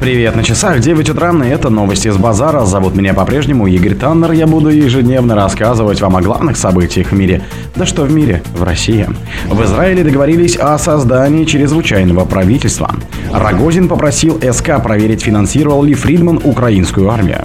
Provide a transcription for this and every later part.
Привет, на часах 9 утра, и это новости с базара. Зовут меня по-прежнему Игорь Таннер. Я буду ежедневно рассказывать вам о главных событиях в мире. Да что в мире? В России. В Израиле договорились о создании чрезвычайного правительства. Рогозин попросил СК проверить, финансировал ли Фридман украинскую армию.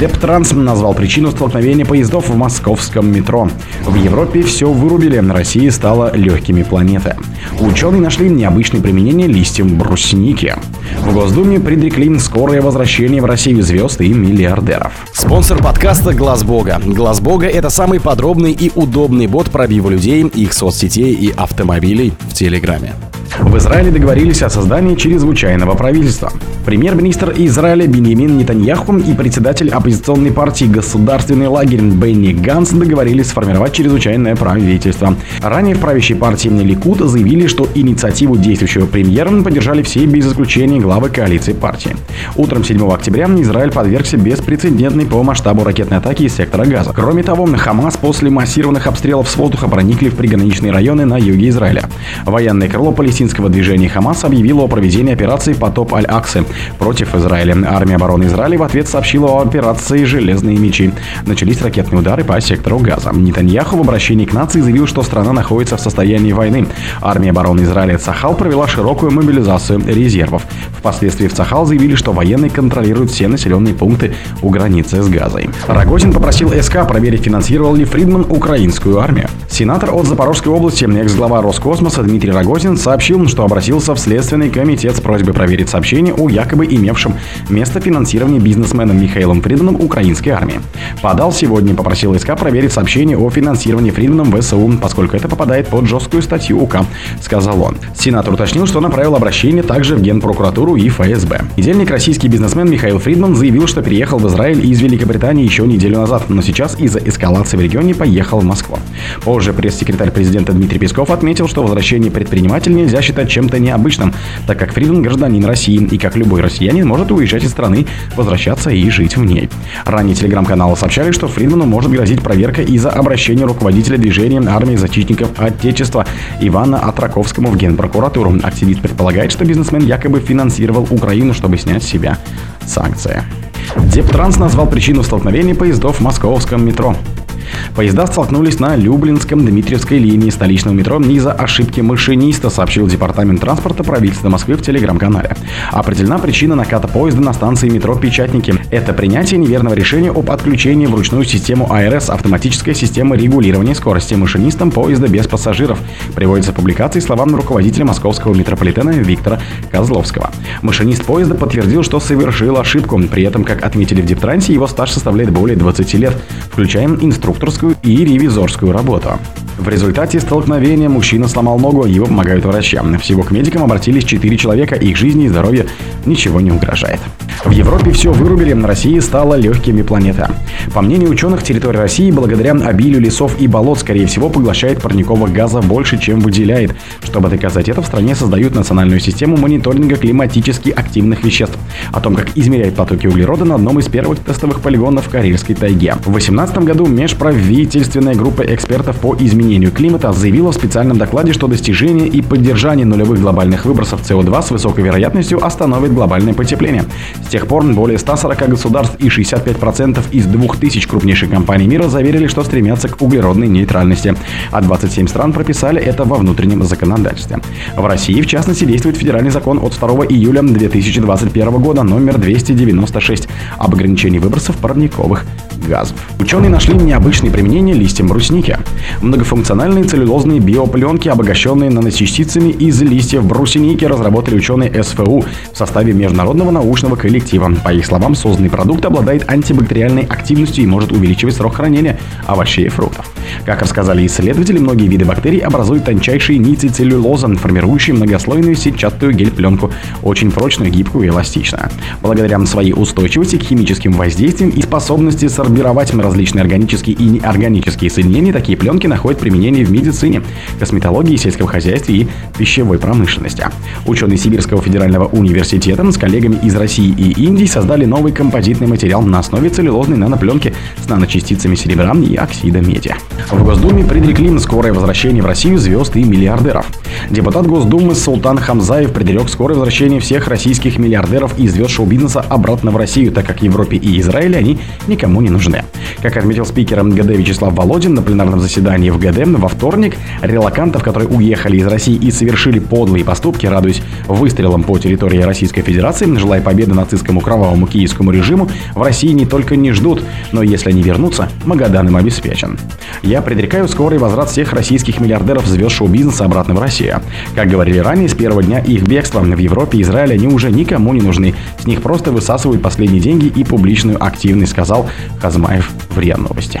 Дептранс назвал причину столкновения поездов в московском метро. В Европе все вырубили, Россия стала легкими планеты. Ученые нашли необычное применение листьев брусники. В Госдуме предрекли скорое возвращение в Россию звезд и миллиардеров. Спонсор подкаста Глаз Бога. Глаз Бога это самый подробный и удобный бот пробива людей, их соцсетей и автомобилей в Телеграме. В Израиле договорились о создании чрезвычайного правительства. Премьер-министр Израиля Беньямин Нетаньяху и председатель оппозиционной партии «Государственный лагерь» Бенни Ганс договорились сформировать чрезвычайное правительство. Ранее в правящей партии Ликут заявили, что инициативу действующего премьера поддержали все без исключения главы коалиции партии. Утром 7 октября Израиль подвергся беспрецедентной по масштабу ракетной атаки из сектора Газа. Кроме того, Хамас после массированных обстрелов с воздуха проникли в приграничные районы на юге Израиля. Военное крыло палестинского движения Хамас объявила о проведении операции «Потоп Аль-Аксы» против Израиля. Армия обороны Израиля в ответ сообщила о операции «Железные мечи». Начались ракетные удары по сектору Газа. Нетаньяху в обращении к нации заявил, что страна находится в состоянии войны. Армия обороны Израиля Цахал провела широкую мобилизацию резервов. Впоследствии в Цахал заявили, что военные контролируют все населенные пункты у границы с Газой. Рогозин попросил СК проверить, финансировал ли Фридман украинскую армию. Сенатор от Запорожской области, экс-глава Роскосмоса Дмитрий Рогозин сообщил, что обратился в Следственный комитет с просьбой проверить сообщение о якобы имевшем место финансирования бизнесменом Михаилом Фридманом украинской армии. Подал сегодня, попросил СК проверить сообщение о финансировании Фридманом ВСУ, поскольку это попадает под жесткую статью УК, сказал он. Сенатор уточнил, что направил обращение также в Генпрокуратуру и ФСБ. Недельник российский бизнесмен Михаил Фридман заявил, что переехал в Израиль из Великобритании еще неделю назад, но сейчас из-за эскалации в регионе поехал в Москву. Позже пресс-секретарь президента Дмитрий Песков отметил, что возвращение предпринимателя нельзя считать чем-то необычным, так как Фридман гражданин России и как любой россиянин может уезжать из страны, возвращаться и жить в ней. Ранее телеграм-каналы сообщали, что Фридману может грозить проверка из-за обращения руководителя движения армии защитников Отечества Ивана Атраковскому в Генпрокуратуру. Активист предполагает, что бизнесмен якобы финансировал Украину, чтобы снять с себя санкции. Дептранс назвал причину столкновения поездов в московском метро. Поезда столкнулись на Люблинском Дмитриевской линии столичного метро из-за ошибки машиниста, сообщил Департамент транспорта правительства Москвы в телеграм-канале. Определена причина наката поезда на станции метро Печатники. Это принятие неверного решения об отключении в ручную систему АРС автоматическая система регулирования скорости машинистом поезда без пассажиров. Приводится в публикации словам руководителя московского метрополитена Виктора Козловского. Машинист поезда подтвердил, что совершил ошибку. При этом, как отметили в Дептрансе, его стаж составляет более 20 лет, включая инструкторскую бухгалтерскую и ревизорскую работу. В результате столкновения мужчина сломал ногу, его помогают врачи. Всего к медикам обратились 4 человека, их жизни и здоровью ничего не угрожает. В Европе все вырубили, Россия стала легкими планеты. По мнению ученых, территория России благодаря обилию лесов и болот, скорее всего, поглощает парникового газа больше, чем выделяет. Чтобы доказать это, в стране создают национальную систему мониторинга климатически активных веществ. О том, как измеряют потоки углерода на одном из первых тестовых полигонов в Карельской тайге. В 2018 году межправительственная группа экспертов по изменению климата заявила в специальном докладе, что достижение и поддержание нулевых глобальных выбросов СО2 с высокой вероятностью остановит глобальное потепление. С тех пор более 140 государств и 65% из 2000 крупнейших компаний мира заверили, что стремятся к углеродной нейтральности, а 27 стран прописали это во внутреннем законодательстве. В России, в частности, действует федеральный закон от 2 июля 2021 года номер 296 об ограничении выбросов парниковых газов. Ученые нашли необычные применения листьям брусники. Многофункциональные целлюлозные биопленки, обогащенные наночастицами из листьев брусники, разработали ученые СФУ в составе международного научного коллектива. По их словам, созданный продукт обладает антибактериальной активностью и может увеличивать срок хранения овощей и фруктов. Как рассказали исследователи, многие виды бактерий образуют тончайшие нити целлюлоза, формирующие многослойную сетчатую гель-пленку, очень прочную, гибкую и эластичную. Благодаря своей устойчивости к химическим воздействиям и способности сорбировать различные органические и неорганические соединения, такие пленки находят применение в медицине, косметологии, сельском хозяйстве и пищевой промышленности. Ученые Сибирского федерального университета с коллегами из России и Индии создали новый композитный материал на основе целлюлозной нанопленки с наночастицами серебра и оксида меди. В Госдуме предрекли скорое возвращение в Россию звезд и миллиардеров. Депутат Госдумы Султан Хамзаев предрек скорое возвращение всех российских миллиардеров и звезд шоу-бизнеса обратно в Россию, так как Европе и Израиле они никому не нужны. Как отметил спикер МГД Вячеслав Володин на пленарном заседании в ГД во вторник, релакантов, которые уехали из России и совершили подлые поступки, радуясь выстрелам по территории Российской Федерации, желая победы нацистскому кровавому киевскому режиму, в России не только не ждут, но если они вернутся, Магадан им обеспечен. Я предрекаю скорый возврат всех российских миллиардеров звезд шоу-бизнеса обратно в Россию. Как говорили ранее, с первого дня их бегства в Европе и Израиле они уже никому не нужны. С них просто высасывают последние деньги и публичную активность, сказал Хазмаев в РИА Новости.